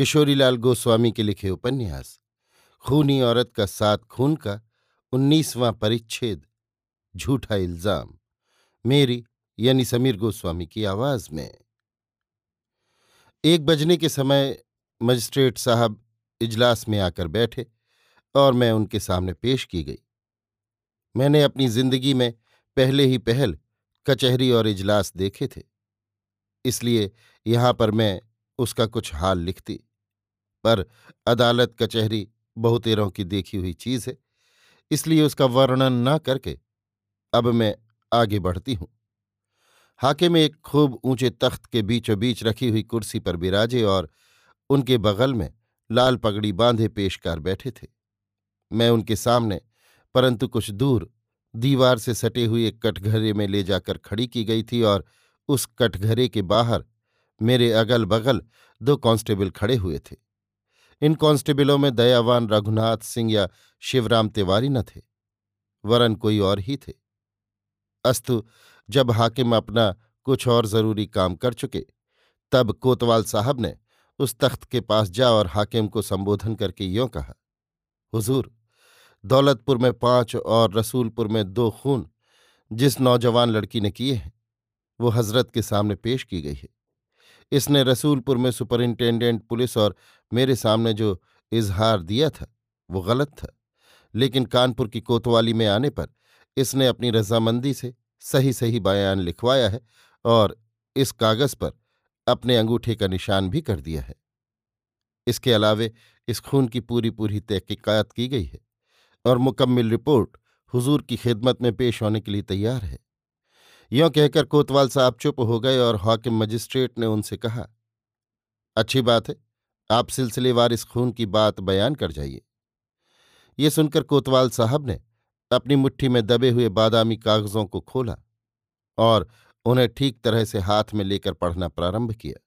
किशोरीलाल गोस्वामी के लिखे उपन्यास, खूनी औरत का सात खून का उन्नीसवां परिच्छेद, झूठा इल्ज़ाम, मेरी यानी समीर गोस्वामी की आवाज़ में। एक बजने के समय मजिस्ट्रेट साहब इजलास में आकर बैठे और मैं उनके सामने पेश की गई। मैंने अपनी ज़िंदगी में पहले ही पहल, कचहरी और इजलास देखे थे, इसलिए यहाँ पर मैं उसका कुछ हाल लिखती। पर अदालत कचहरी बहुतेरों की देखी हुई चीज़ है। इसलिए उसका वर्णन न करके अब मैं आगे बढ़ती हूँ। हाके में एक खूब ऊँचे तख्त के बीचों बीच रखी हुई कुर्सी पर बिराजे और उनके बगल में लाल पगड़ी बांधे पेशकार बैठे थे। मैं उनके सामने, परंतु कुछ दूर, दीवार से सटे हुए एक कटघरे में ले जाकर खड़ी की गई थी और उस कटघरे के बाहर मेरे अगल बगल दो कांस्टेबल खड़े हुए थे। इन कांस्टेबलों में दयावान रघुनाथ सिंह या शिवराम तिवारी न थे, वरन कोई और ही थे। अस्तु, जब हाकिम अपना कुछ और ज़रूरी काम कर चुके, तब कोतवाल साहब ने उस तख्त के पास जा और हाकिम को संबोधन करके यों कहा, हुजूर, दौलतपुर में पाँच और रसूलपुर में दो खून जिस नौजवान लड़की ने किए हैं, वो हज़रत के सामने पेश की गई है। इसने रसूलपुर में सुपरिंटेंडेंट पुलिस और मेरे सामने जो इजहार दिया था, वो गलत था। लेकिन कानपुर की कोतवाली में आने पर इसने अपनी रजामंदी से सही सही बयान लिखवाया है और इस कागज़ पर अपने अंगूठे का निशान भी कर दिया है। इसके अलावे इस खून की पूरी पूरी तहकीकात की गई है और मुकम्मल रिपोर्ट हुजूर की खिदमत में पेश होने के लिए तैयार है। यों कहकर कोतवाल साहब चुप हो गए और हाकिम मजिस्ट्रेट ने उनसे कहा, अच्छी बात है, आप सिलसिलेवार इस खून की बात बयान कर जाइए। ये सुनकर कोतवाल साहब ने अपनी मुट्ठी में दबे हुए बादामी कागजों को खोला और उन्हें ठीक तरह से हाथ में लेकर पढ़ना प्रारंभ किया।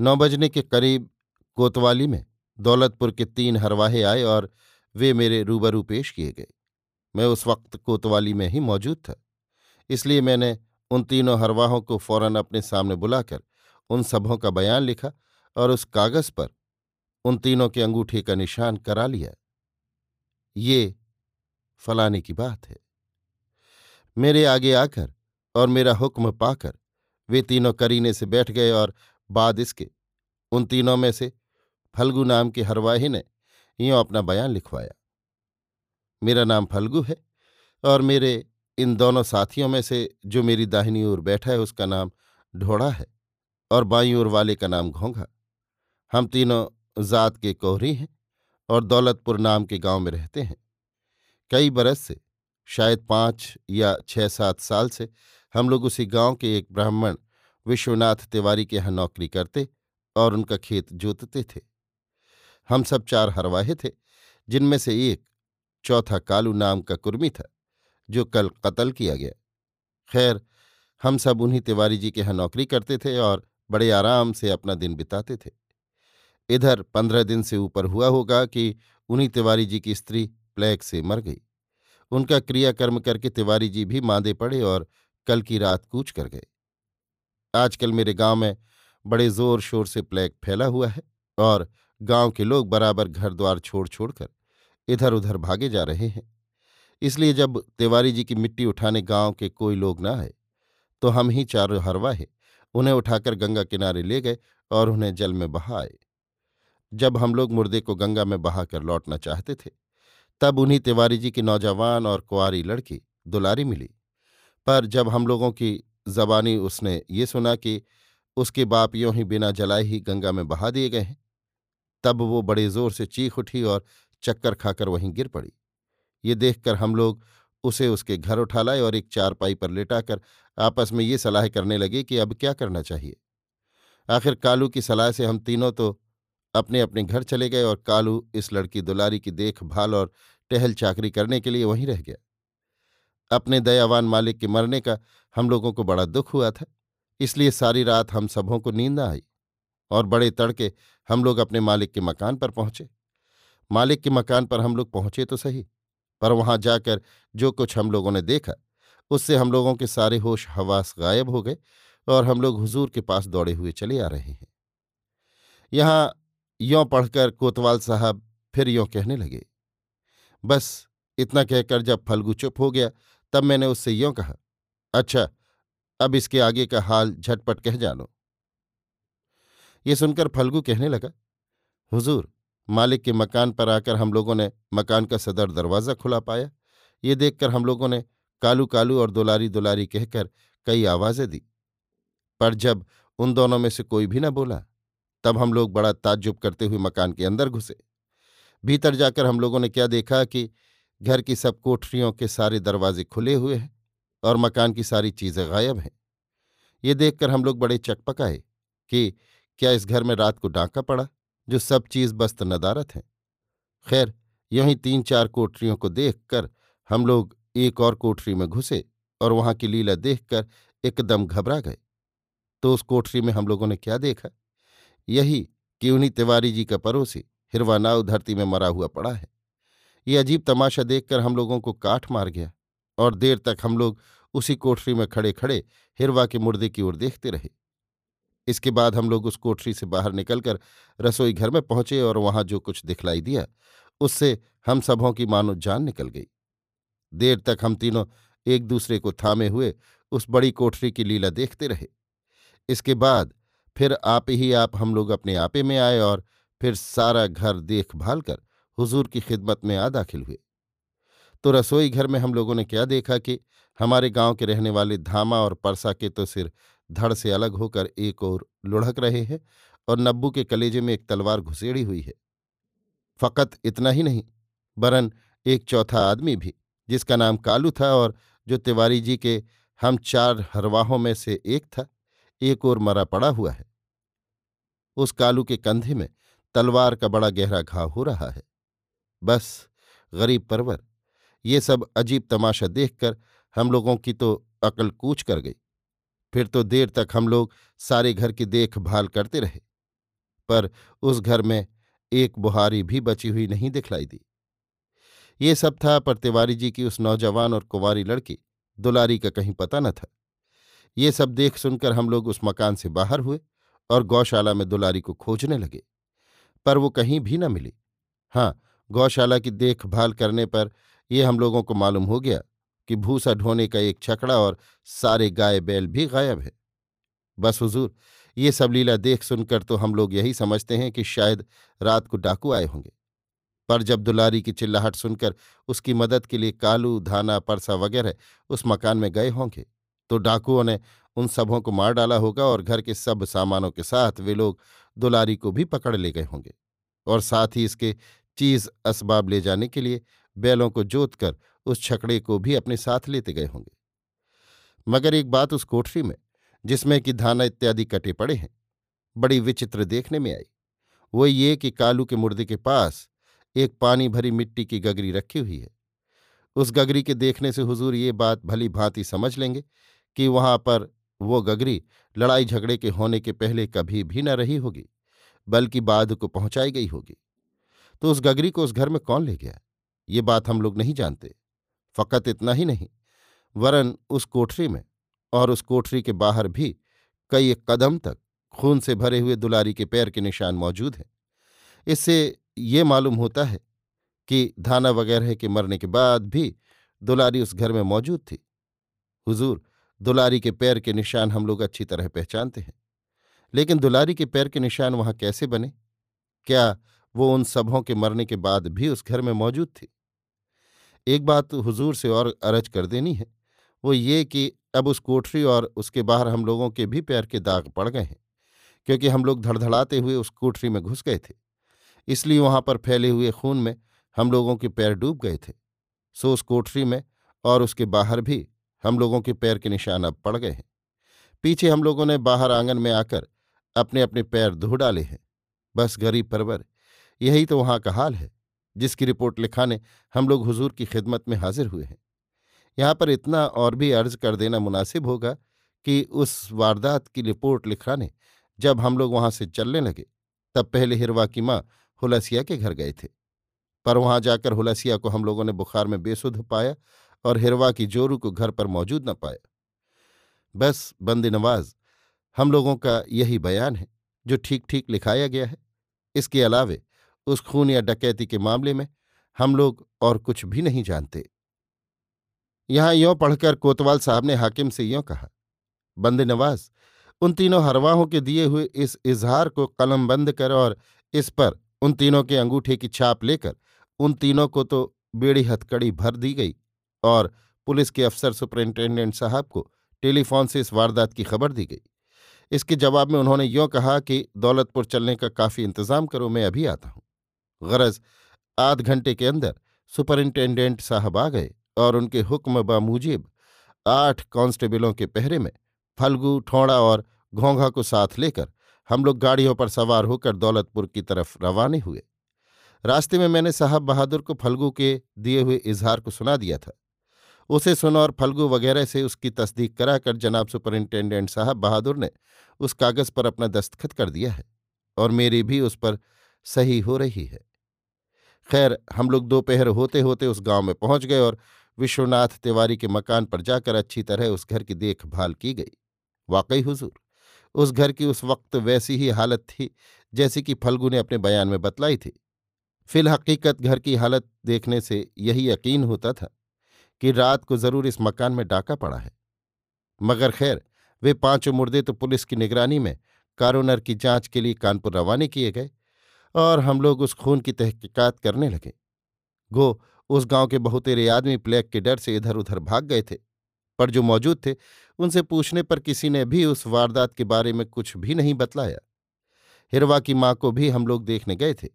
नौ बजने के करीब कोतवाली में दौलतपुर के तीन हरवाहे आए और वे मेरे रूबरू पेश किए गए। मैं उस वक्त कोतवाली में ही मौजूद था। इसलिए मैंने उन तीनों हरवाहों को फ़ौरन अपने सामने बुलाकर उन सबों का बयान लिखा और उस कागज़ पर उन तीनों के अंगूठे का निशान करा लिया। ये फलाने की बात है। मेरे आगे आकर और मेरा हुक्म पाकर वे तीनों करीने से बैठ गए और बाद इसके उन तीनों में से फल्गु नाम के हरवाही ने यूँ अपना बयान लिखवाया। मेरा नाम फल्गु है और मेरे इन दोनों साथियों में से जो मेरी दाहिनी ओर बैठा है, उसका नाम ढोड़ा है और बाई ओर वाले का नाम घोंघा। हम तीनों जात के कोहरी हैं और दौलतपुर नाम के गाँव में रहते हैं। कई बरस से, शायद पाँच या छह सात साल से, हम लोग उसी गाँव के एक ब्राह्मण विश्वनाथ तिवारी के यहाँ नौकरी करते और उनका खेत जोतते थे। हम सब चार हरवाहे थे, जिनमें से एक चौथा कालू नाम का कुर्मी था। जो कल कत्ल किया गया। खैर, हम सब उन्हीं तिवारी जी के यहाँ नौकरी करते थे और बड़े आराम से अपना दिन बिताते थे। इधर पंद्रह दिन से ऊपर हुआ होगा कि उन्हीं तिवारी जी की स्त्री प्लेग से मर गई। उनका क्रियाकर्म करके तिवारी जी भी मांदे पड़े और कल की रात कूच कर गए। आजकल मेरे गाँव में बड़े ज़ोर शोर से प्लेग फैला हुआ है और गाँव के लोग बराबर घर द्वार छोड़ छोड़कर इधर उधर भागे जा रहे हैं। इसलिए जब तिवारी जी की मिट्टी उठाने गाँव के कोई लोग न आए तो हम ही चारों हरवाहे उन्हें उठाकर गंगा किनारे ले गए और उन्हें जल में बहाए जब हम लोग मुर्दे को गंगा में बहाकर लौटना चाहते थे, तब उन्हीं तिवारी जी की नौजवान और कुआरी लड़की दुलारी मिली। पर जब हम लोगों की जबानी उसने ये सुना कि उसके बाप यों ही बिना जलाए ही गंगा में बहा दिए गए हैं, तब वो बड़े ज़ोर से चीख उठी और चक्कर खाकर वहीं गिर पड़ी। ये देखकर हम लोग उसे उसके घर उठा लाए और एक चारपाई पर लेटाकर आपस में ये सलाह करने लगे कि अब क्या करना चाहिए। आखिर कालू की सलाह से हम तीनों तो अपने अपने घर चले गए और कालू इस लड़की दुलारी की देखभाल और टहल चाकरी करने के लिए वहीं रह गया। अपने दयावान मालिक के मरने का हम लोगों को बड़ा दुख हुआ था, इसलिए सारी रात हम सबों को नींद आई और बड़े तड़के हम लोग अपने मालिक के मकान पर पहुँचे। मालिक के मकान पर हम लोग पहुँचे तो सही पर वहाँ जाकर जो कुछ हम लोगों ने देखा, उससे हम लोगों के सारे होश हवास गायब हो गए और हम लोग हुजूर के पास दौड़े हुए चले आ रहे हैं। यहाँ यों पढ़कर कोतवाल साहब फिर यों कहने लगे, बस इतना कहकर जब फलगू चुप हो गया, तब मैंने उससे यों कहा अच्छा अब इसके आगे का हाल झटपट कह जानो। ये सुनकर फलगू कहने लगा, हुजूर मालिक के मकान पर आकर हम लोगों ने मकान का सदर दरवाज़ा खुला पाया। ये देखकर हम लोगों ने कालू कालू और दुलारी दुलारी कहकर कई आवाज़ें दी। पर जब उन दोनों में से कोई भी न बोला, तब हम लोग बड़ा ताज्जुब करते हुए मकान के अंदर घुसे। भीतर जाकर हम लोगों ने क्या देखा कि घर की सब कोठरियों के सारे दरवाजे खुले हुए हैं और मकान की सारी चीज़ें गायब हैं। ये देखकर हम लोग बड़े चकपकाए कि क्या इस घर में रात को डाका पड़ा? जो सब चीज़ बस्त नदारत है। खैर, यूँ ही तीन चार कोठरियों को देखकर हम लोग एक और कोठरी में घुसे और वहाँ की लीला देखकर एकदम घबरा गए। तो उस कोठरी में हम लोगों ने क्या देखा? यही कि उन्हीं तिवारी जी का पड़ोसी हिरवानाव धरती में मरा हुआ पड़ा है। ये अजीब तमाशा देखकर हम लोगों को काठ मार गया और देर तक हम लोग उसी कोठरी में खड़े खड़े हिरवा के मुर्दे की ओर देखते रहे। इसके बाद हम लोग उस कोठरी से बाहर निकलकर रसोई घर में पहुँचे और वहाँ जो कुछ दिखलाई दिया, उससे हम सबों की मानो जान निकल गई। देर तक हम तीनों एक दूसरे को थामे हुए उस बड़ी कोठरी की लीला देखते रहे। इसके बाद फिर आप ही आप हम लोग अपने आपे में आए और फिर सारा घर देखभाल कर हुजूर की खिदमत में आ दाखिल हुए। तो रसोई घर में हम लोगों ने क्या देखा कि हमारे गाँव के रहने वाले धामा और परसा के तो सिर धड़ से अलग होकर एक और लुढ़क रहे हैं और नब्बू के कलेजे में एक तलवार घुसेड़ी हुई है। फकत इतना ही नहीं, बरन एक चौथा आदमी भी, जिसका नाम कालू था और जो तिवारी जी के हम चार हरवाहों में से एक था, एक और मरा पड़ा हुआ है। उस कालू के कंधे में तलवार का बड़ा गहरा घाव हो रहा है। बस, गरीब परवर, ये सब अजीब तमाशा देखकर हम लोगों की तो अकल कूच कर गई। फिर तो देर तक हम लोग सारे घर की देखभाल करते रहे। पर उस घर में एक बुहारी भी बची हुई नहीं दिखलाई दी। ये सब था पर तिवारी जी की उस नौजवान और कुंवारी लड़की। दुलारी का कहीं पता न था। ये सब देख सुनकर हम लोग उस मकान से बाहर हुए और गौशाला में दुलारी को खोजने लगे। पर वो कहीं भी न मिली। हाँ गौशाला की देखभाल करने पर यह हम लोगों को मालूम हो गया कि भूसा ढोने का एक छकड़ा और सारे गाय बैल भी गायब है। बस हुजूर, ये सब लीला देख सुनकर तो हम लोग यही समझते हैं कि शायद रात को डाकू आए होंगे। पर जब दुलारी की चिल्लाहट सुनकर उसकी मदद के लिए कालू, धाना, परसा वगैरह उस मकान में गए होंगे तो डाकुओं ने उन सबों को मार डाला होगा और घर के सब सामानों के साथ वे लोग दुलारी को भी पकड़ ले गए होंगे। और साथ ही इसके चीज़, असबाब ले जाने के लिए बैलों को जोत कर उस छकड़े को भी अपने साथ लेते गए होंगे। मगर एक बात उस कोठरी में, जिसमें कि धाना इत्यादि कटे पड़े हैं, बड़ी विचित्र देखने में आई। वो ये कि कालू के मुर्दे के पास एक पानी भरी मिट्टी की गगरी रखी हुई है। उस गगरी के देखने से हुजूर ये बात भली भांति समझ लेंगे कि वहाँ पर वो गगरी लड़ाई झगड़े के होने के पहले कभी भी न रही होगी, बल्कि बाद को पहुंचाई गई होगी। तो उस गगरी को उस घर में कौन ले गया? ये बात हम लोग नहीं जानते। फकत इतना ही नहीं, वरन उस कोठरी में और उस कोठरी के बाहर भी कई कदम तक खून से भरे हुए दुलारी के पैर के निशान मौजूद हैं। इससे ये मालूम होता है कि धाना वगैरह के मरने के बाद भी दुलारी उस घर में मौजूद थी। हुजूर, दुलारी के पैर के निशान हम लोग अच्छी तरह पहचानते हैं। लेकिन दुलारी के पैर के निशान वहाँ कैसे बने? क्या वो उन सबों के मरने के बाद भी उस घर में मौजूद थी? एक बात हुजूर से और अरज कर देनी है, वो ये कि अब उस कोठरी और उसके बाहर हम लोगों के भी पैर के दाग पड़ गए हैं, क्योंकि हम लोग धड़धड़ाते हुए उस कोठरी में घुस गए थे। इसलिए वहाँ पर फैले हुए खून में हम लोगों के पैर डूब गए थे। सो उस कोठरी में और उसके बाहर भी हम लोगों के पैर के निशान अब पड़ गए हैं। पीछे हम लोगों ने बाहर आँगन में आकर अपने अपने पैर धो डाले हैं। बस गरीब परवर, यही तो वहाँ का हाल है। जिसकी रिपोर्ट लिखाने हम लोग हुजूर की खिदमत में हाजिर हुए हैं। यहाँ पर इतना और भी अर्ज़ कर देना मुनासिब होगा कि उस वारदात की रिपोर्ट लिखाने जब हम लोग वहाँ से चलने लगे, तब पहले हिरवा की माँ हुलसिया के घर गए थे। पर वहाँ जाकर हुलसिया को हम लोगों ने बुखार में बेसुध पाया और हिरवा की जोरू को घर पर मौजूद न पाया। बस बंद नवाज़ हम लोगों का यही बयान है, जो ठीक ठीक लिखाया गया है। इसके अलावे उस खून या डकैती के मामले में हम लोग और कुछ भी नहीं जानते। यहाँ यों पढ़कर कोतवाल साहब ने हाकिम से यों कहा, बंद नवाज़, उन तीनों हरवाहों के दिए हुए इस इजहार को कलम बंद कर और इस पर उन तीनों के अंगूठे की छाप लेकर उन तीनों को तो बेड़ी हथकड़ी भर दी गई और पुलिस के अफसर सुपरिंटेंडेंट साहब को टेलीफोन से इस वारदात की खबर दी गई। इसके जवाब में उन्होंने यों कहा कि दौलतपुर चलने का काफ़ी इंतज़ाम करो, मैं अभी आता हूँ। गरज। आध घंटे के अंदर सुपरिंटेंडेंट साहब आ गए और उनके हुक्म बामूजिब आठ कांस्टेबलों के पहरे में फलगू, ठोड़ा और घोंघा को साथ लेकर हम लोग गाड़ियों पर सवार होकर दौलतपुर की तरफ़ रवाने हुए। रास्ते में मैंने साहब बहादुर को फलगू के दिए हुए इजहार को सुना दिया था। उसे सुन और फलगू वगैरह से उसकी तस्दीक कराकर जनाब सुपरिंटेंडेंट साहब बहादुर ने उस कागज़ पर अपना दस्तखत कर दिया है और मेरी भी उस पर सही हो रही है। खैर, हम लोग दोपहर होते होते उस गाँव में पहुँच गए और विश्वनाथ तिवारी के मकान पर जाकर अच्छी तरह उस घर की देखभाल की गई। वाकई हुजूर, उस घर की उस वक्त वैसी ही हालत थी जैसी कि फल्गु ने अपने बयान में बतलाई थी। फिल हकीकत घर की हालत देखने से यही यकीन होता था कि रात को ज़रूर इस मकान में डाका पड़ा है। मगर खैर, वे पाँचों मुर्दे तो पुलिस की निगरानी में कारोनर की जाँच के लिए कानपुर रवाना किए गए। और हम लोग उस खून की तहकीकात करने लगे। गो उस गाँव के बहुतेरे आदमी प्लेग के डर से इधर उधर भाग गए थे, पर जो मौजूद थे, उनसे पूछने पर किसी ने भी उस वारदात के बारे में कुछ भी नहीं बतलाया। हिरवा की माँ को भी हम लोग देखने गए थे,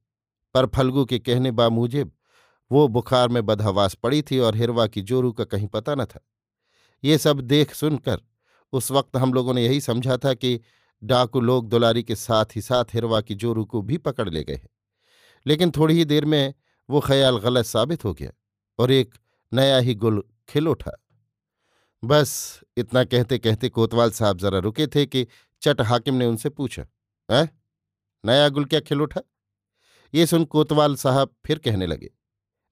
पर फलगू के कहने बामूजिब वो बुखार में बदहवास पड़ी थी और हिरवा की जोरू का कहीं पता न था। ये सब देख सुनकर उस वक्त हम लोगों ने यही समझा था कि डाकू लोग दुलारी के साथ ही साथ हिरवा की जोरू को भी पकड़ ले गए लेकिन थोड़ी ही देर में वो ख्याल गलत साबित हो गया और एक नया ही गुल खिल उठा। बस इतना कहते कहते कोतवाल साहब जरा रुके थे कि चट हाकिम ने उनसे पूछा है नया गुल क्या खिल उठा? ये सुन कोतवाल साहब फिर कहने लगे।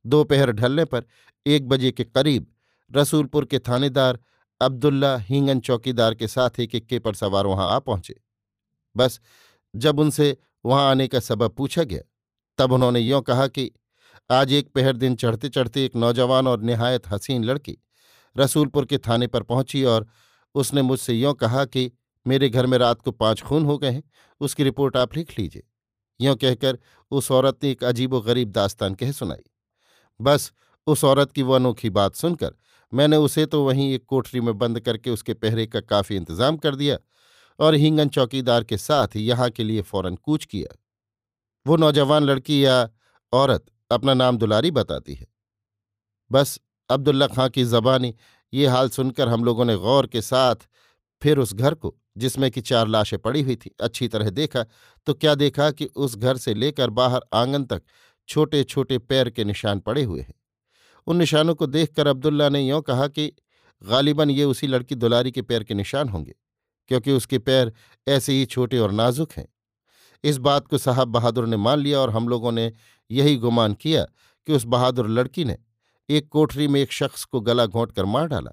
दोपहर ढलने पर एक बजे के करीब रसूलपुर के थानेदार अब्दुल्ला हींगन चौकीदार के साथ एक इक्के पर सवार वहाँ आ पहुँचे। बस, जब उनसे वहाँ आने का सबब पूछा गया, तब उन्होंने यों कहा कि, आज एक पहर दिन चढ़ते चढ़ते एक नौजवान और निहायत हसीन लड़की रसूलपुर के थाने पर पहुँची और उसने मुझसे यों कहा कि, मेरे घर में रात को पाँच खून हो गए हैं, उसकी रिपोर्ट आप लिख लीजिए। यों कहकर उस औरत ने एक अजीब व गरीब दास्तान कह सुनाई। बस, उस औरत की वो अनोखी बात सुनकर मैंने उसे तो वहीं एक कोठरी में बंद करके उसके पहरे का काफ़ी इंतज़ाम कर दिया और हिंगन चौकीदार के साथ यहाँ के लिए फ़ौरन कूच किया। वो नौजवान लड़की या औरत अपना नाम दुलारी बताती है। बस अब्दुल्ला खां की जबानी, ये हाल सुनकर हम लोगों ने गौर के साथ फिर उस घर को, जिसमें कि चार लाशें पड़ी हुई थी, अच्छी तरह देखा। तो क्या देखा कि उस घर से लेकर बाहर आँगन तक छोटे छोटे पैर के निशान पड़े हुए हैं। उन निशानों को देखकर अब्दुल्ला ने यों कहा कि गालिबन ये उसी लड़की दुलारी के पैर के निशान होंगे, क्योंकि उसके पैर ऐसे ही छोटे और नाजुक हैं। इस बात को साहब बहादुर ने मान लिया और हम लोगों ने यही गुमान किया कि उस बहादुर लड़की ने एक कोठरी में एक शख्स को गला घोंट कर मार डाला,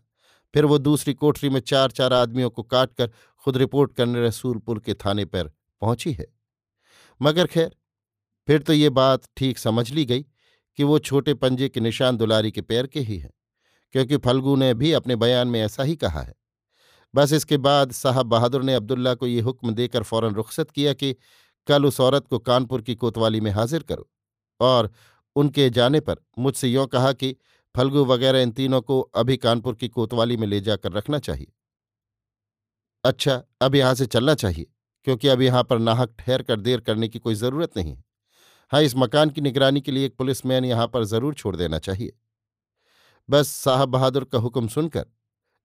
फिर वो दूसरी कोठरी में चार चार आदमियों को काटकर खुद रिपोर्ट करने रसूलपुर के थाने पर पहुँची है। मगर खैर, फिर तो ये बात ठीक समझ ली गई कि वो छोटे पंजे के निशान दुलारी के पैर के ही हैं, क्योंकि फल्गू ने भी अपने बयान में ऐसा ही कहा है। बस इसके बाद साहब बहादुर ने अब्दुल्ला को ये हुक्म देकर फ़ौरन रुख्सत किया कि कल उस औरत को कानपुर की कोतवाली में हाजिर करो और उनके जाने पर मुझसे यों कहा कि फलगू वगैरह इन तीनों को अभी कानपुर की कोतवाली में ले जाकर रखना चाहिए। अच्छा अब यहाँ से चलना चाहिए, क्योंकि अब यहाँ पर नाहक ठहर कर देर करने की कोई ज़रूरत नहीं है। हाँ इस मकान की निगरानी के लिए एक पुलिसमैन यहाँ पर ज़रूर छोड़ देना चाहिए। बस साहब बहादुर का हुक्म सुनकर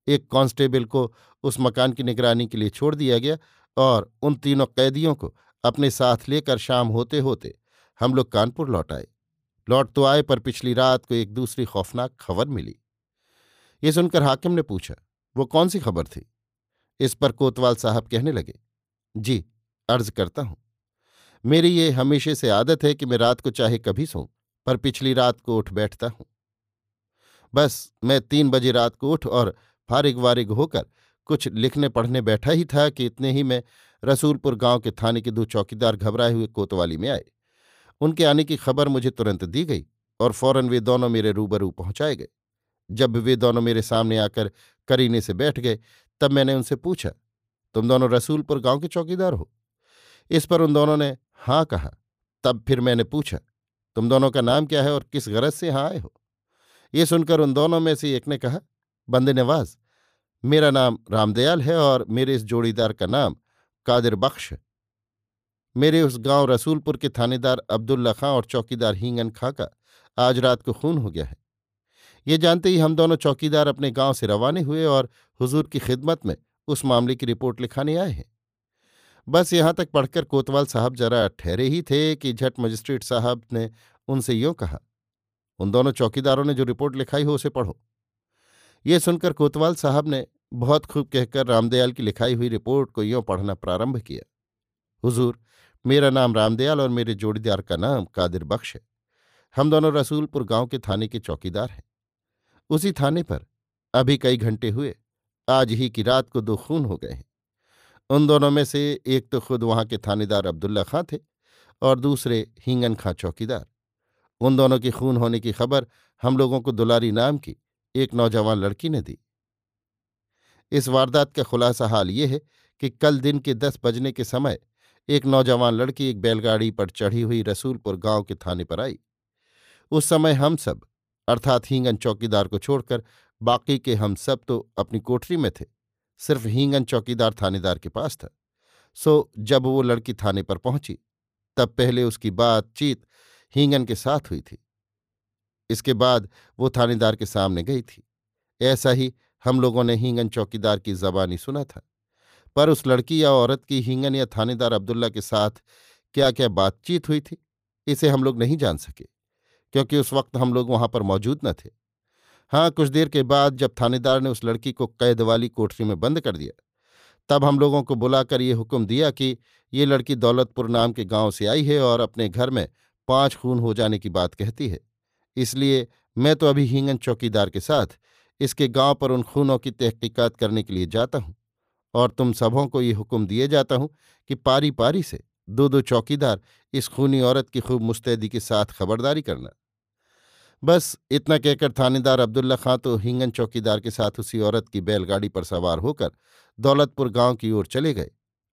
एक कांस्टेबल को उस मकान की निगरानी के लिए छोड़ दिया गया और उन तीनों कैदियों को अपने साथ लेकर शाम होते होते हम लोग कानपुर लौट आए। लौट तो आए, पर पिछली रात को एक दूसरी खौफनाक खबर मिली। ये सुनकर हाकिम ने पूछा, वो कौन सी खबर थी? इस पर कोतवाल साहब कहने लगे, जी, अर्ज़ करता हूँ। मेरी ये हमेशा से आदत है कि मैं रात को चाहे कभी सोऊं, पर पिछली रात को उठ बैठता हूँ। बस, मैं तीन बजे रात को उठ और फारिग वारिग होकर कुछ लिखने पढ़ने बैठा ही था कि इतने ही में रसूलपुर गाँव के थाने के दो चौकीदार घबराए हुए कोतवाली में आए। उनके आने की खबर मुझे तुरंत दी गई और फ़ौरन वे दोनों मेरे रूबरू पहुँचाए गए। जब वे दोनों मेरे सामने आकर करीने से बैठ गए, तब मैंने उनसे पूछा, तुम दोनों रसूलपुर गाँव के चौकीदार हो? इस पर उन दोनों ने हाँ कहा। तब फिर मैंने पूछा, तुम दोनों का नाम क्या है और किस गरज से यहाँ आए हो? ये सुनकर उन दोनों में से एक ने कहा, बंदे नवाज़, मेरा नाम रामदयाल है और मेरे इस जोड़ीदार का नाम कादिर बख्श मेरे उस गाँव रसूलपुर के थानेदार अब्दुल्ला खां और चौकीदार हींगन खां का आज रात को खून हो गया है। ये जानते ही हम दोनों चौकीदार अपने गाँव से रवाने हुए और हुजूर की खिदमत में उस मामले की रिपोर्ट लिखाने आए हैं। बस यहाँ तक पढ़कर कोतवाल साहब जरा ठहरे ही थे कि झट मजिस्ट्रेट साहब ने उनसे यूँ कहा, उन दोनों चौकीदारों ने जो रिपोर्ट लिखाई हो उसे पढ़ो। ये सुनकर कोतवाल साहब ने बहुत खूब कहकर रामदयाल की लिखाई हुई रिपोर्ट को यों पढ़ना प्रारंभ किया। हुजूर, मेरा नाम रामदयाल और मेरे जोड़ीदार का नाम कादिर बख्श है। हम दोनों रसूलपुर गाँव के थाने के चौकीदार हैं। उसी थाने पर अभी कई घंटे हुए, आज ही की रात को दो खून हो गए हैं। उन दोनों में से एक तो खुद वहाँ के थानेदार अब्दुल्ला खां थे और दूसरे हींगन खां चौकीदार। उन दोनों के खून होने की खबर हम लोगों को दुलारी नाम की एक नौजवान लड़की ने दी। इस वारदात का खुलासा हाल ये है कि कल दिन के दस बजने के समय एक नौजवान लड़की एक बैलगाड़ी पर चढ़ी हुई रसूलपुर गाँव के थाने पर आई। उस समय हम सब, अर्थात हींगन चौकीदार को छोड़कर बाकी के हम सब तो अपनी कोठरी में थे। सिर्फ़ हींगन चौकीदार थानेदार के पास था। सो, जब वो लड़की थाने पर पहुँची, तब पहले उसकी बातचीत हींगन के साथ हुई थी। इसके बाद वो थानेदार के सामने गई थी। ऐसा ही हम लोगों ने हींगन चौकीदार की जबानी सुना था। पर उस लड़की या औरत की हींगन या थानेदार अब्दुल्ला के साथ क्या क्या बातचीत हुई थी, इसे हम लोग नहीं जान सके, क्योंकि उस वक्त हम लोग वहाँ पर मौजूद न थे। हाँ कुछ देर के बाद जब थानेदार ने उस लड़की को कैद वाली कोठरी में बंद कर दिया, तब हम लोगों को बुलाकर ये हुक्म दिया कि ये लड़की दौलतपुर नाम के गाँव से आई है और अपने घर में पाँच खून हो जाने की बात कहती है। इसलिए मैं तो अभी हींगन चौकीदार के साथ इसके गाँव पर उन खूनों की तहकीकात करने के लिए जाता हूँ और तुम सबों को ये हुक्म दिए जाता हूँ कि पारी पारी से दो दो चौकीदार इस खूनी औरत की खूब मुस्तैदी के साथ खबरदारी करना। बस इतना कहकर थानेदार अब्दुल्ला खां तो हिंगन चौकीदार के साथ उसी औरत की बैलगाड़ी पर सवार होकर दौलतपुर गाँव की ओर चले गए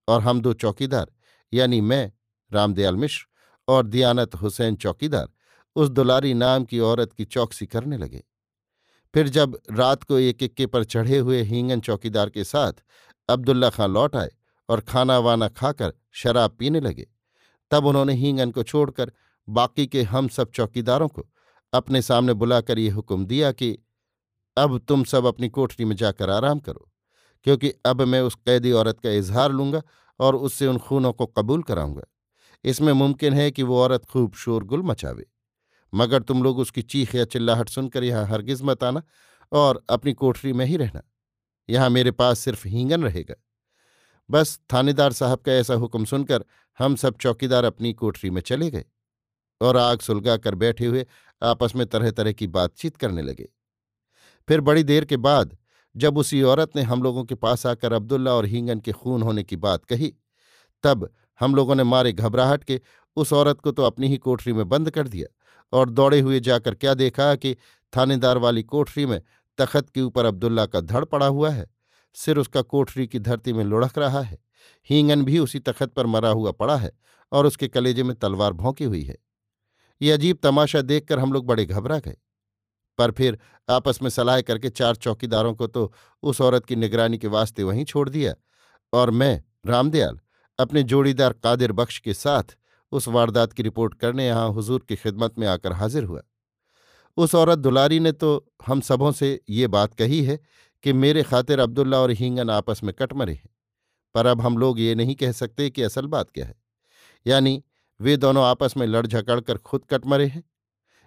और हम दो चौकीदार, यानी मैं, रामदयाल मिश्र और दियानत हुसैन चौकीदार, उस दुलारी नाम की औरत की चौकसी करने लगे। फिर जब रात को एक इक्के पर चढ़े हुए हींगन चौकीदार के साथ अब्दुल्ला खां लौट आए और खाना वाना खाकर शराब पीने लगे, तब उन्होंने हींगन को छोड़कर बाकी के हम सब चौकीदारों को अपने सामने बुलाकर ये हुक्म दिया कि, अब तुम सब अपनी कोठरी में जाकर आराम करो, क्योंकि अब मैं उस कैदी औरत का इजहार लूँगा और उससे उन खूनों को कबूल कराऊँगा। इसमें मुमकिन है कि वो औरत खूब शोरगुल मचावे। मगर तुम लोग उसकी चीख या चिल्लाहट सुनकर यहाँ हरगिज मत आना और अपनी कोठरी में ही रहना। यहाँ मेरे पास सिर्फ़ हींगन रहेगा। बस थानेदार साहब का ऐसा हुक्म सुनकर हम सब चौकीदार अपनी कोठरी में चले गए। और आग सुलगा कर बैठे हुए आपस में तरह तरह की बातचीत करने लगे। फिर बड़ी देर के बाद, जब उसी औरत ने हम लोगों के पास आकर अब्दुल्ला और हींगन के खून होने की बात कही, तब हम लोगों ने मारे घबराहट के उस औरत को तो अपनी ही कोठरी में बंद कर दिया और दौड़े हुए जाकर क्या देखा कि थानेदार वाली कोठरी में तखत के ऊपर अब्दुल्ला का धड़ पड़ा हुआ है। सिर उसका कोठरी की धरती में लुढ़क रहा है। हींगन भी उसी तखत पर मरा हुआ पड़ा है और उसके कलेजे में तलवार भौंकी हुई है। ये अजीब तमाशा देखकर हम लोग बड़े घबरा गए। पर फिर आपस में सलाह करके चार चौकीदारों को तो उस औरत की निगरानी के वास्ते वहीं छोड़ दिया और मैं, रामदयाल, अपने जोड़ीदार कादिर बख्श के साथ उस वारदात की रिपोर्ट करने यहाँ हुजूर की खिदमत में आकर हाजिर हुआ। उस औरत दुलारी ने तो हम सबों से ये बात कही है कि मेरे खातिर अब्दुल्ला और हींगन आपस में कट मरे हैं, पर अब हम लोग ये नहीं कह सकते कि असल बात क्या है। यानी वे दोनों आपस में लड़ झकड़ कर खुद कट मरे हैं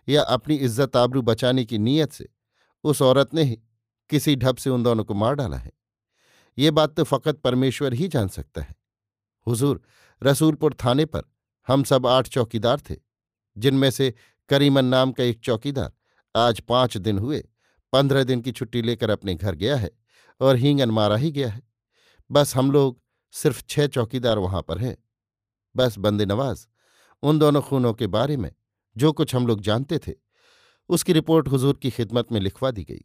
या अपनी इज़्ज़त आबरू बचाने की नीयत से उस औरत ने ही किसी ढब से उन दोनों को मार डाला है। ये बात तो फकत परमेश्वर ही जान सकता है। हुजूर, रसूलपुर थाने पर हम सब आठ चौकीदार थे, जिनमें से करीमन नाम का एक चौकीदार आज पाँच दिन हुए, पंद्रह दिन की छुट्टी लेकर अपने घर गया है और हींगन मारा ही गया है। बस हम लोग सिर्फ़ छह चौकीदार वहाँ पर हैं। बस बंदे नवाज़ उन दोनों खूनों के बारे में, जो कुछ हम लोग जानते थे, उसकी रिपोर्ट हुजूर की खिदमत में लिखवा दी गई।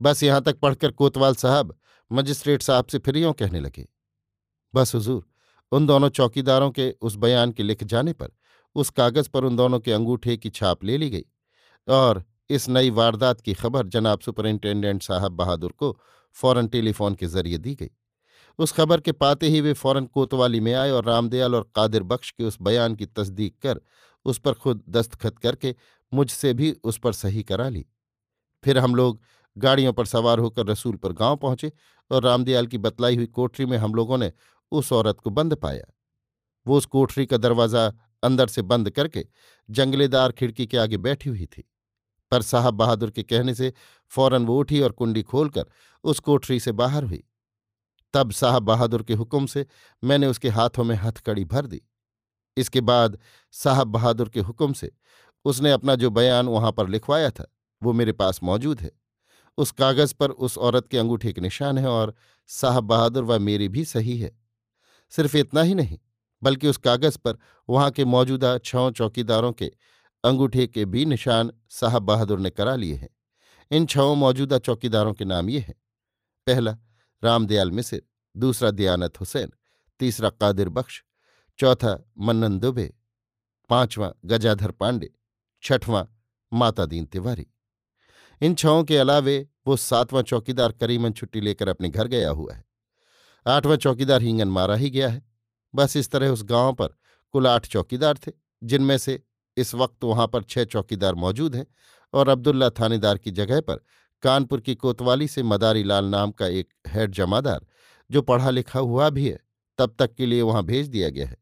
बस यहाँ तक पढ़कर कोतवाल साहब मजिस्ट्रेट साहब से फिर यों कहने लगे। बस हुजूर, उन दोनों चौकीदारों के उस बयान के लिख जाने पर उस कागज़ पर उन दोनों के अंगूठे की छाप ले ली गई और इस नई वारदात की खबर जनाब सुपरिंटेंडेंट साहब बहादुर को फ़ौरन टेलीफोन के ज़रिए दी गई। उस खबर के पाते ही वे फ़ौरन कोतवाली में आए और रामदयाल और कादिर बख्श के उस बयान की तस्दीक कर उस पर खुद दस्तखत करके मुझसे भी उस पर सही करा ली। फिर हम लोग गाड़ियों पर सवार होकर रसूलपुर गाँव पहुँचे और रामदयाल की बतलाई हुई कोठरी में हम लोगों ने उस औरत को बंद पाया। वो उस कोठरी का दरवाज़ा अंदर से बंद करके जंगलेदार खिड़की के आगे बैठी हुई थी। पर साहब बहादुर के कहने से फ़ौरन वो उठी और कुंडी खोलकर उस कोठरी से बाहर हुई। तब साहब बहादुर के हुक्म से मैंने उसके हाथों में हथकड़ी भर दी। इसके बाद साहब बहादुर के हुक्म से उसने अपना जो बयान वहाँ पर लिखवाया था, वो मेरे पास मौजूद है। उस कागज़ पर उस औरत के अंगूठे के निशान है और साहब बहादुर व मेरी भी सही है। सिर्फ़ इतना ही नहीं, बल्कि उस कागज़ पर वहाँ के मौजूदा छौ चौकीदारों के अंगूठे के भी निशान साहब बहादुर ने करा लिए हैं। इन छओं मौजूदा चौकीदारों के नाम ये हैं। पहला रामदयाल मिसिर दूसरा दयानत हुसैन, तीसरा कादिर बख्श, चौथा मन्नन दुबे, पांचवां गजाधर पांडे, छठवां माता दीन तिवारी। इन छओं के अलावे वो सातवां चौकीदार करीमन छुट्टी लेकर अपने घर गया हुआ है। आठवां चौकीदार हींगन मारा ही गया है। बस इस तरह उस गाँव पर कुल आठ चौकीदार थे, जिनमें से इस वक्त वहाँ पर छह चौकीदार मौजूद हैं और अब्दुल्ला थानेदार की जगह पर कानपुर की कोतवाली से मदारी लाल नाम का एक हेड जमादार, जो पढ़ा लिखा हुआ भी है, तब तक के लिए वहाँ भेज दिया गया है,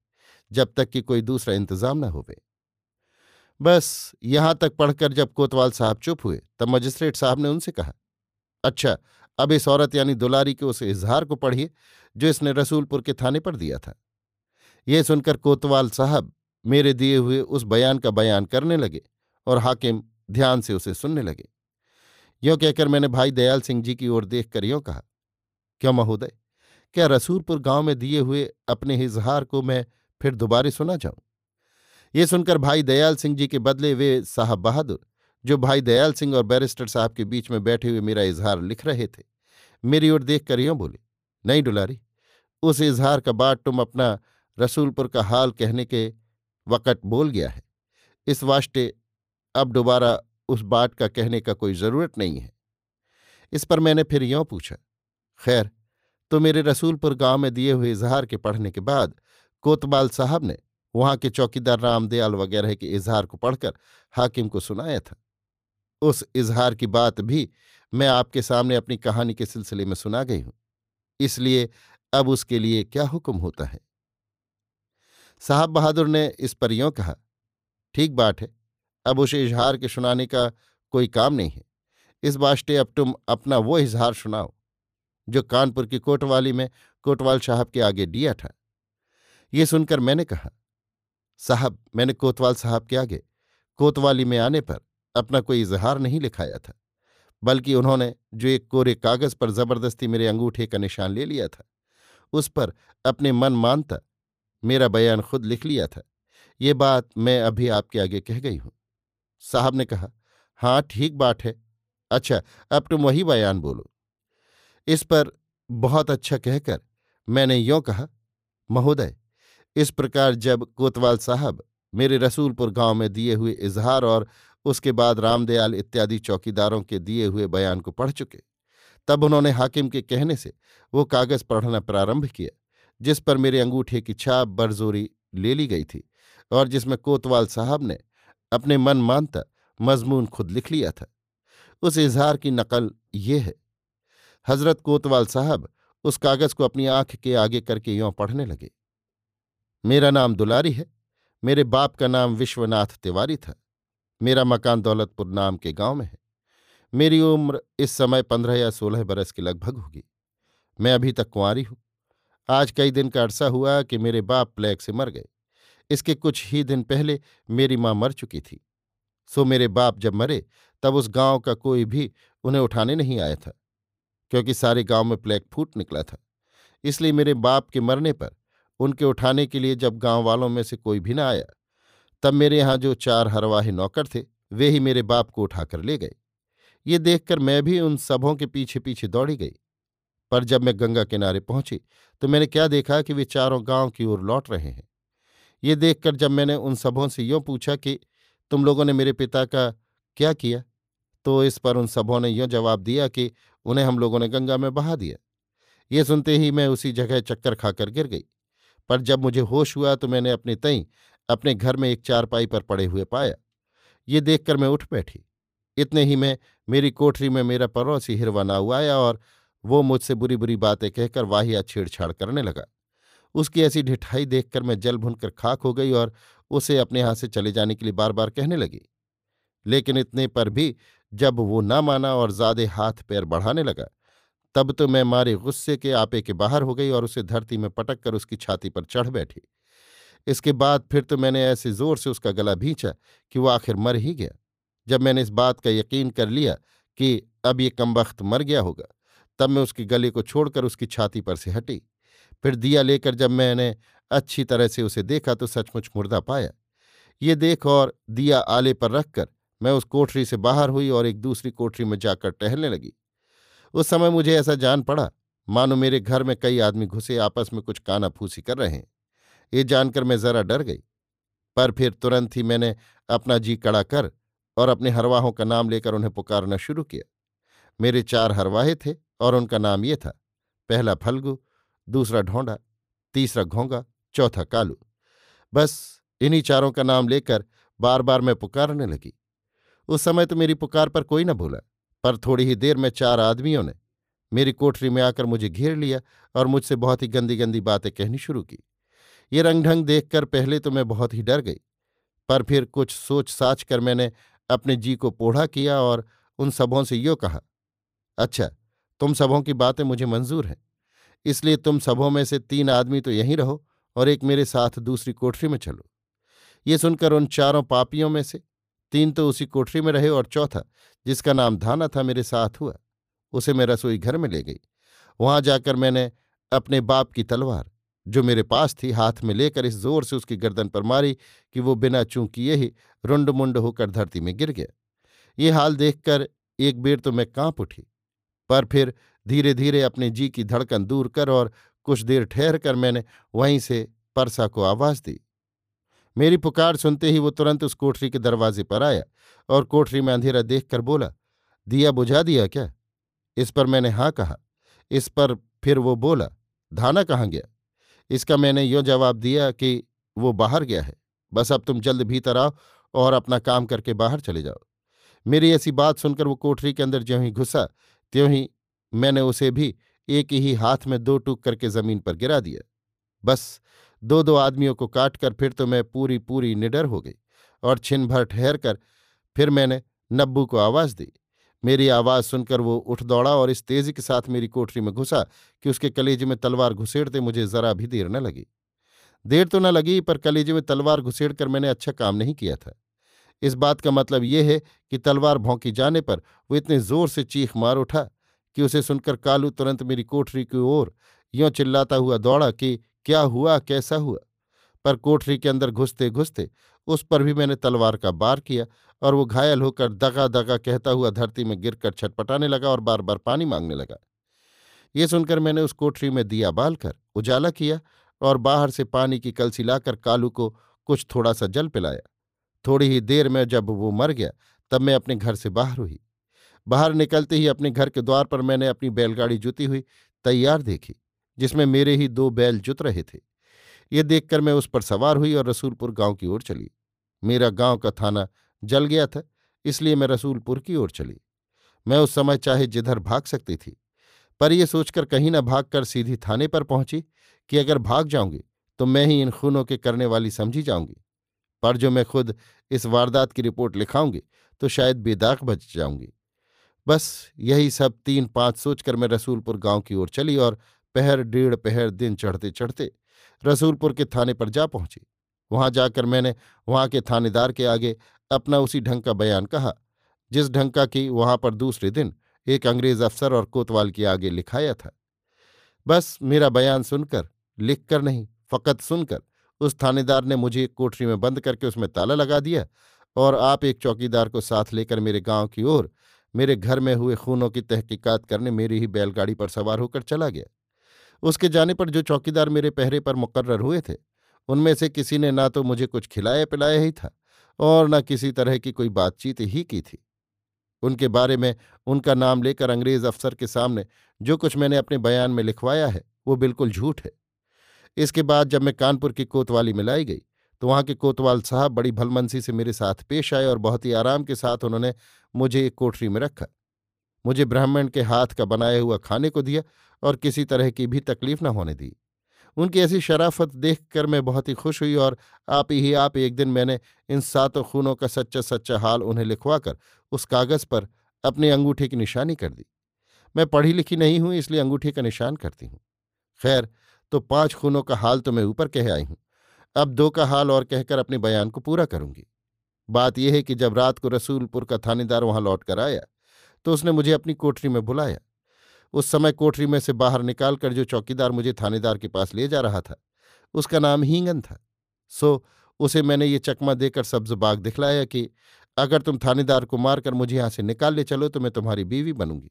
जब तक कि कोई दूसरा इंतज़ाम न होवे। बस, यहाँ तक पढ़कर जब कोतवाल साहब चुप हुए, तब मजिस्ट्रेट साहब ने उनसे कहा अच्छा अब इस औरत यानी दुलारी के उस इजहार को पढ़िए, जो इसने रसूलपुर के थाने पर दिया था। यह सुनकर कोतवाल साहब मेरे दिए हुए उस बयान का बयान करने लगे और हाकिम ध्यान से उसे सुनने लगे। यों कहकर मैंने भाई दयाल सिंह जी की ओर देखकर यों कहा क्यों महोदय? क्या रसूलपुर गाँव में दिए हुए अपने इजहार को मैं फिर दोबारे सुना जाऊँ ये सुनकर भाई दयाल सिंह जी के बदले वे साहब बहादुर, जो भाई दयाल सिंह और बैरिस्टर साहब के बीच में बैठे हुए मेरा इजहार लिख रहे थे, मेरी ओर देख कर यों बोले, नहीं डुलारी उस इजहार का बाट तुम अपना रसूलपुर का हाल कहने के वक़्त बोल गया है। इस वास्ते अब दोबारा उस बाट का कहने का कोई ज़रूरत नहीं है। इस पर मैंने फिर यों पूछा खैर तो मेरे रसूलपुर गाँव में दिए हुए इजहार के पढ़ने के बाद, कोतवाल साहब ने वहाँ के चौकीदार रामदयाल वगैरह के इजहार को पढ़कर हाकिम को सुनाया था। उस इजहार की बात भी मैं आपके सामने अपनी कहानी के सिलसिले में सुना गई हूँ। इसलिए अब उसके लिए क्या हुक्म होता है? साहब बहादुर ने इस पर यों कहा, ठीक बात है, अब उसे इजहार के सुनाने का कोई काम नहीं है। इस बाश्ते अब तुम अपना वो इजहार सुनाओ जो कानपुर की कोटवाली में कोटवाल साहब के आगे दिया था। ये सुनकर मैंने कहा, साहब, मैंने कोतवाल साहब के आगे, कोतवाली में आने पर अपना कोई इजहार नहीं लिखाया था, बल्कि उन्होंने जो एक कोरे कागज़ पर ज़बरदस्ती मेरे अंगूठे का निशान ले लिया था, उस पर अपने मन मानता मेरा बयान खुद लिख लिया था। ये बात मैं अभी आपके आगे कह गई हूँ। साहब ने कहा हाँ ठीक बात है। अच्छा अब तुम वही बयान बोलो। इस पर बहुत अच्छा कहकर मैंने यों कहा, महोदय, इस प्रकार जब कोतवाल साहब मेरे रसूलपुर गाँव में दिए हुए इजहार और उसके बाद रामदयाल इत्यादि चौकीदारों के दिए हुए बयान को पढ़ चुके, तब उन्होंने हाकिम के कहने से वो कागज़ पढ़ना प्रारंभ किया, जिस पर मेरे अंगूठे की छाप बरजोरी ले ली गई थी और जिसमें कोतवाल साहब ने अपने मन मानता मजमून खुद लिख लिया था। उस इजहार की नकल ये है हज़रत कोतवाल साहब उस कागज़ को अपनी आँख के आगे करके यों पढ़ने लगे। मेरा नाम दुलारी है, मेरे बाप का नाम विश्वनाथ तिवारी था, मेरा मकान दौलतपुर नाम के गाँव में है। मेरी उम्र इस समय पंद्रह या सोलह बरस के लगभग होगी। मैं अभी तक कुंवारी हूँ। आज कई दिन का अरसा हुआ कि मेरे बाप प्लेग से मर गए। इसके कुछ ही दिन पहले मेरी माँ मर चुकी थी। सो मेरे बाप जब मरे, तब उस गाँव का कोई भी उन्हें उठाने नहीं आया था। क्योंकि सारे गाँव में प्लेग फूट निकला था। इसलिए मेरे बाप के मरने पर, उनके उठाने के लिए जब गाँव वालों में से कोई भी ना आया, तब मेरे यहाँ जो चार हरवाहे नौकर थे, वे ही मेरे बाप को उठाकर ले गए। ये देखकर मैं भी उन सबों के पीछे पीछे दौड़ी गई। पर जब मैं गंगा किनारे पहुँची तो मैंने क्या देखा कि वे चारों गाँव की ओर लौट रहे हैं। ये देखकर जब मैंने उन सबों से यों पूछा कि, तुम लोगों ने मेरे पिता का क्या किया? तो इस पर उन सबों ने यों जवाब दिया कि उन्हें हम लोगों ने गंगा में बहा दिया। ये सुनते ही मैं उसी जगह चक्कर खाकर गिर गई। पर जब मुझे होश हुआ तो मैंने अपने तई अपने घर में एक चारपाई पर पड़े हुए पाया। ये देखकर मैं उठ बैठी। इतने ही में मेरी कोठरी में मेरा पड़ोसी हिरवानाऊ आया और वो मुझसे बुरी बुरी बातें कहकर वाहिया छेड़छाड़ करने लगा। उसकी ऐसी ढिठाई देखकर मैं जल भुनकर खाक हो गई और उसे अपने यहाँ से चले जाने के लिए बार बार कहने लगी। लेकिन इतने पर भी जब वो न माना और ज़्यादा हाथ पैर बढ़ाने लगा, तब तो मैं मारे गुस्से के आपे के बाहर हो गई और उसे धरती में पटक कर उसकी छाती पर चढ़ बैठी। इसके बाद फिर तो मैंने ऐसे ज़ोर से उसका गला भींचा कि वो आखिर मर ही गया। जब मैंने इस बात का यकीन कर लिया कि अब ये कमबख्त मर गया होगा, तब मैं उसके गले को छोड़कर उसकी छाती पर से हटी। फिर दिया लेकर जब मैंने अच्छी तरह से उसे देखा तो सचमुच मुर्दा पाया। ये देख और दिया आले पर रखकर मैं उस कोठरी से बाहर हुई और एक दूसरी कोठरी में जाकर टहलने लगी। उस समय मुझे ऐसा जान पड़ा, मानो मेरे घर में कई आदमी घुसे आपस में कुछ काना फूसी कर रहे हैं। ये जानकर मैं जरा डर गई। पर फिर तुरंत ही मैंने अपना जी कड़ा कर और अपने हरवाहों का नाम लेकर उन्हें पुकारना शुरू किया। मेरे चार हरवाहे थे और उनका नाम ये था, पहला फल्गु, दूसरा ढोंडा, तीसरा घोंगा, चौथा कालू। बस इन्हीं चारों का नाम लेकर बार बार मैं पुकारने लगी। उस समय तो मेरी पुकार पर कोई न भूला, पर थोड़ी ही देर में चार आदमियों ने मेरी कोठरी में आकर मुझे घेर लिया और मुझसे बहुत ही गंदी गंदी बातें कहनी शुरू की। ये रंग ढंग देखकर पहले तो मैं बहुत ही डर गई, पर फिर कुछ सोच साच कर मैंने अपने जी को पोढ़ा किया और उन सबों से यो कहा अच्छा तुम सबों की बातें मुझे मंजूर हैं, इसलिए तुम सबों में से तीन आदमी तो यहीं रहो और एक मेरे साथ दूसरी कोठरी में चलो। ये सुनकर उन चारों पापियों में से तीन तो उसी कोठरी में रहे और चौथा, जिसका नाम धाना था, मेरे साथ हुआ। उसे मैं रसोई घर में ले गई। वहाँ जाकर मैंने अपने बाप की तलवार, जो मेरे पास थी, हाथ में लेकर इस ज़ोर से उसकी गर्दन पर मारी कि वो बिना चूं किए ही रुंड मुंड होकर धरती में गिर गया। ये हाल देखकर एक बेर तो मैं काँप उठी, पर फिर धीरे धीरे अपने जी की धड़कन दूर कर और कुछ देर ठहर कर मैंने वहीं से परसा को आवाज़ दी। मेरी पुकार सुनते ही वो तुरंत उस कोठरी के दरवाजे पर आया और कोठरी में अंधेरा देखकर बोला, दिया बुझा दिया क्या? इस पर मैंने हाँ कहा। इस पर फिर वो बोला, धाना कहाँ गया? इसका मैंने यो जवाब दिया कि वो बाहर गया है। बस अब तुम जल्द भीतर आओ और अपना काम करके बाहर चले जाओ। मेरी ऐसी बात सुनकर वो कोठरी के अंदर ज्यों ही घुसा, त्यों ही मैंने उसे भी एक ही हाथ में दो टूक करके ज़मीन पर गिरा दिया। बस दो दो आदमियों को काटकर फिर तो मैं पूरी पूरी निडर हो गई और छिन भर ठहर कर फिर मैंने नब्बू को आवाज़ दी। मेरी आवाज़ सुनकर वो उठ दौड़ा और इस तेज़ी के साथ मेरी कोठरी में घुसा कि उसके कलेजे में तलवार घुसेड़ते मुझे जरा भी देर न लगी। देर तो न लगी, पर कलेजे में तलवार घुसेड़ कर मैंने अच्छा काम नहीं किया था। इस बात का मतलब ये है कि तलवार भौंकी जाने पर वो इतने ज़ोर से चीख मार उठा कि उसे सुनकर कालू तुरंत मेरी कोठरी की ओर यों चिल्लाता हुआ दौड़ा कि क्या हुआ, कैसा हुआ? पर कोठरी के अंदर घुसते घुसते उस पर भी मैंने तलवार का बार किया और वो घायल होकर दगा दगा कहता हुआ धरती में गिरकर छटपटाने लगा और बार बार पानी मांगने लगा। ये सुनकर मैंने उस कोठरी में दिया बालकर उजाला किया और बाहर से पानी की कलसी लाकर कालू को कुछ थोड़ा सा जल पिलाया। थोड़ी ही देर में जब वो मर गया, तब मैं अपने घर से बाहर हुई। बाहर निकलते ही अपने घर के द्वार पर मैंने अपनी बैलगाड़ी जुती हुई, तैयार देखी। जिसमें मेरे ही दो बैल जुत रहे थे। ये देखकर मैं उस पर सवार हुई और रसूलपुर गाँव की ओर चली। मेरा गाँव का थाना जल गया था, इसलिए मैं रसूलपुर की ओर चली। मैं उस समय चाहे जिधर भाग सकती थी, पर यह सोचकर कहीं न भागकर सीधी थाने पर पहुँची कि अगर भाग जाऊँगी तो मैं ही इन खूनों के करने वाली समझी जाऊँगी। पर जो मैं खुद इस वारदात की रिपोर्ट लिखाऊँगी तो शायद बेदाग बच जाऊँगी। बस यही सब तीन पाँच सोचकर मैं रसूलपुर गाँव की ओर चली और पहर डेढ़ पहर दिन चढ़ते चढ़ते रसूलपुर के थाने पर जा पहुँची। वहाँ जाकर मैंने वहाँ के थानेदार के आगे अपना उसी ढंग का बयान कहा, जिस ढंग का कि वहाँ पर दूसरे दिन एक अंग्रेज़ अफसर और कोतवाल के आगे लिखाया था। बस मेरा बयान सुनकर, लिखकर नहीं, फकत सुनकर उस थानेदार ने मुझे एक कोठरी में बंद करके उसमें ताला लगा दिया और आप एक चौकीदार को साथ लेकर मेरे गाँव की ओर, मेरे घर में हुए खूनों की तहकीकात करने मेरी ही बैलगाड़ी पर सवार होकर चला गया। उसके जाने पर जो चौकीदार मेरे पहरे पर मुकर्र हुए थे, उनमें से किसी ने ना तो मुझे कुछ खिलाया पिलाया ही था और न किसी तरह की कोई बातचीत ही की थी। उनके बारे में उनका नाम लेकर अंग्रेज़ अफसर के सामने जो कुछ मैंने अपने बयान में लिखवाया है, वो बिल्कुल झूठ है। इसके बाद जब मैं कानपुर की कोतवाली में लाई गई तो वहाँ के कोतवाल साहब बड़ी भलमनसी से मेरे साथ पेश आए और बहुत ही आराम के साथ उन्होंने मुझे एक कोठरी में रखा। मुझे ब्राह्मण के हाथ का बनाया हुआ खाने को दिया और किसी तरह की भी तकलीफ़ न होने दी। उनकी ऐसी शराफत देखकर मैं बहुत ही खुश हुई और आप ही, आप एक दिन मैंने इन सातों खूनों का सच्चा सच्चा हाल उन्हें लिखवाकर उस कागज़ पर अपने अंगूठे की निशानी कर दी। मैं पढ़ी लिखी नहीं हूँ, इसलिए अंगूठे का निशान करती हूँ। खैर तो पाँच खूनों का हाल तो मैं ऊपर कह आई हूँ। अब दो का हाल और कहकर अपने बयान को पूरा करूँगी। बात यह है कि जब रात को रसूलपुर का थानेदार वहाँ लौट कर आया तो उसने मुझे अपनी कोठरी में बुलाया। उस समय कोठरी में से बाहर निकालकर जो चौकीदार मुझे थानेदार के पास ले जा रहा था, उसका नाम हींगन था। सो, उसे मैंने ये चकमा देकर सब्ज बाग दिखलाया कि, अगर तुम थानेदार को मारकर मुझे यहाँ से निकाल ले चलो तो मैं तुम्हारी बीवी बनूँगी।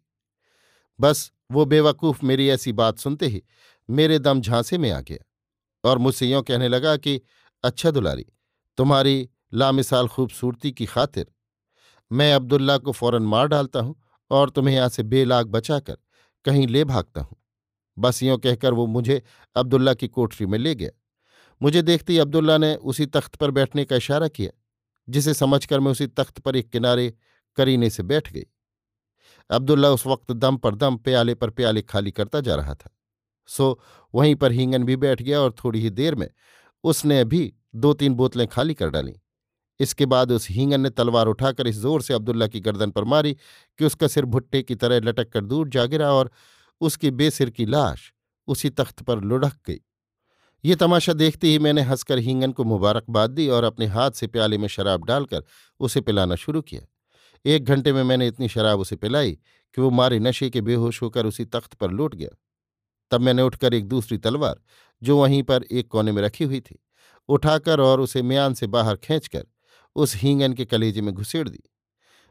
बस, वो बेवकूफ़ मेरी ऐसी बात सुनते ही मेरे दम झांसे में आ गया और मुझसे यों कहने लगा कि अच्छा दुलारी, तुम्हारी लामिसाल खूबसूरती की खातिर मैं अब्दुल्ला को फ़ौरन मार डालता हूँ और तुम्हें यहाँ से बेलाग बचाकर कहीं ले भागता हूँ। बस यों कहकर वो मुझे अब्दुल्ला की कोठरी में ले गया। मुझे देखते ही अब्दुल्ला ने उसी तख्त पर बैठने का इशारा किया, जिसे समझकर मैं उसी तख्त पर एक किनारे करीने से बैठ गई। अब्दुल्ला उस वक्त दम पर दम, प्याले पर प्याले खाली करता जा रहा था। सो वहीं पर हींगन भी बैठ गया और थोड़ी ही देर में उसने भी दो तीन बोतलें खाली कर डालीं। इसके बाद उस हींगन ने तलवार उठाकर इस ज़ोर से अब्दुल्ला की गर्दन पर मारी कि उसका सिर भुट्टे की तरह लटक कर दूर जा गिरा और उसकी बेसिर की लाश उसी तख्त पर लुढ़क गई। ये तमाशा देखते ही मैंने हंसकर हींगन को मुबारकबाद दी और अपने हाथ से प्याले में शराब डालकर उसे पिलाना शुरू किया। एक घंटे में मैंने इतनी शराब उसे पिलाई कि वो मारे नशे के बेहोश होकर उसी तख्त पर लौट गया। तब मैंने उठकर एक दूसरी तलवार, जो वहीं पर एक कोने में रखी हुई थी, उठाकर और उसे म्यान से बाहर खींचकर उस हींगन के कलेजे में घुसेड़ दी।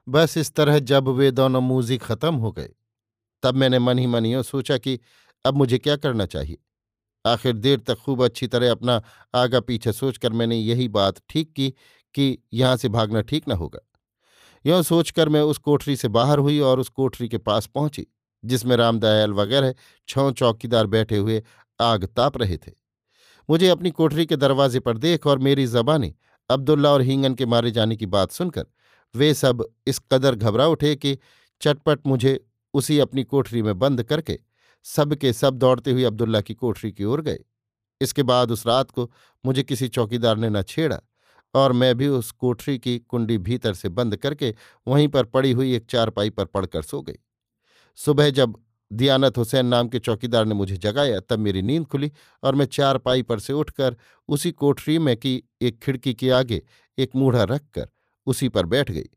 बस इस तरह जब वे दोनों मूजी खत्म हो गए, तब मैंने मन ही मन यो सोचा कि अब मुझे क्या करना चाहिए। आखिर देर तक खूब अच्छी तरह अपना आगा पीछे सोचकर मैंने यही बात ठीक की कि यहाँ से भागना ठीक न होगा। यों सोचकर मैं उस कोठरी से बाहर हुई और उस कोठरी के पास पहुँची, जिसमें रामदयाल वगैरह छौ चौकीदार बैठे हुए आग ताप रहे थे। मुझे अपनी कोठरी के दरवाजे पर देख और मेरी जबानी अब्दुल्ला और हींगन के मारे जाने की बात सुनकर वे सब इस कदर घबरा उठे कि चटपट मुझे उसी अपनी कोठरी में बंद करके सब के सब दौड़ते हुए अब्दुल्ला की कोठरी की ओर गए। इसके बाद उस रात को मुझे किसी चौकीदार ने न छेड़ा और मैं भी उस कोठरी की कुंडी भीतर से बंद करके वहीं पर पड़ी हुई एक चारपाई पर पड़कर सो गई। सुबह जब दियानत हुसैन नाम के चौकीदार ने मुझे जगाया। तब मेरी नींद खुली और मैं चार पाई पर से उठकर उसी कोठरी में की एक खिड़की के आगे एक मूढ़ा रखकर उसी पर बैठ गई।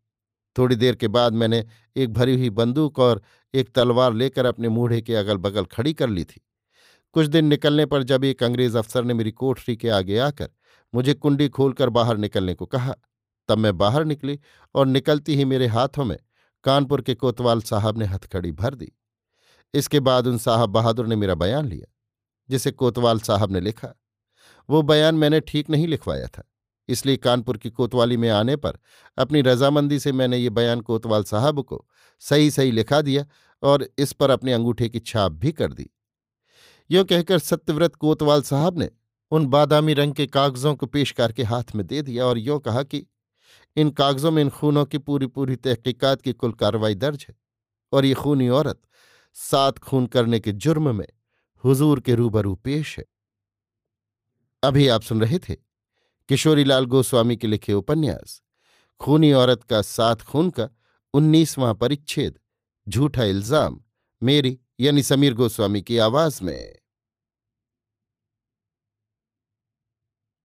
थोड़ी देर के बाद मैंने एक भरी हुई बंदूक और एक तलवार लेकर अपने मूढ़े के अगल बगल खड़ी कर ली थी। कुछ दिन निकलने पर जब एक अंग्रेज़ अफसर ने मेरी कोठरी के आगे आकर मुझे कुंडी खोलकर बाहर निकलने को कहा, तब मैं बाहर निकली और निकलती ही मेरे हाथों में कानपुर के कोतवाल साहब ने हथकड़ी भर दी। इसके बाद उन साहब बहादुर ने मेरा बयान लिया, जिसे कोतवाल साहब ने लिखा। वो बयान मैंने ठीक नहीं लिखवाया था, इसलिए कानपुर की कोतवाली में आने पर अपनी रजामंदी से मैंने ये बयान कोतवाल साहब को सही सही लिखा दिया और इस पर अपने अंगूठे की छाप भी कर दी। यो कहकर सत्यव्रत कोतवाल साहब ने उन बादामी रंग के कागजों को पेश करके हाथ में दे दिया और यो कहा कि, इन कागजों में इन खूनों की पूरी पूरी तहकीकात की कुल कार्रवाई दर्ज है और ये खूनी औरत सात खून करने के जुर्म में हुजूर के रूबरू पेश है। अभी आप सुन रहे थे किशोरीलाल गोस्वामी के लिखे उपन्यास, खूनी औरत का सात खून का उन्नीसवां परिच्छेद, झूठा इल्ज़ाम, मेरी यानी समीर गोस्वामी की आवाज़ में।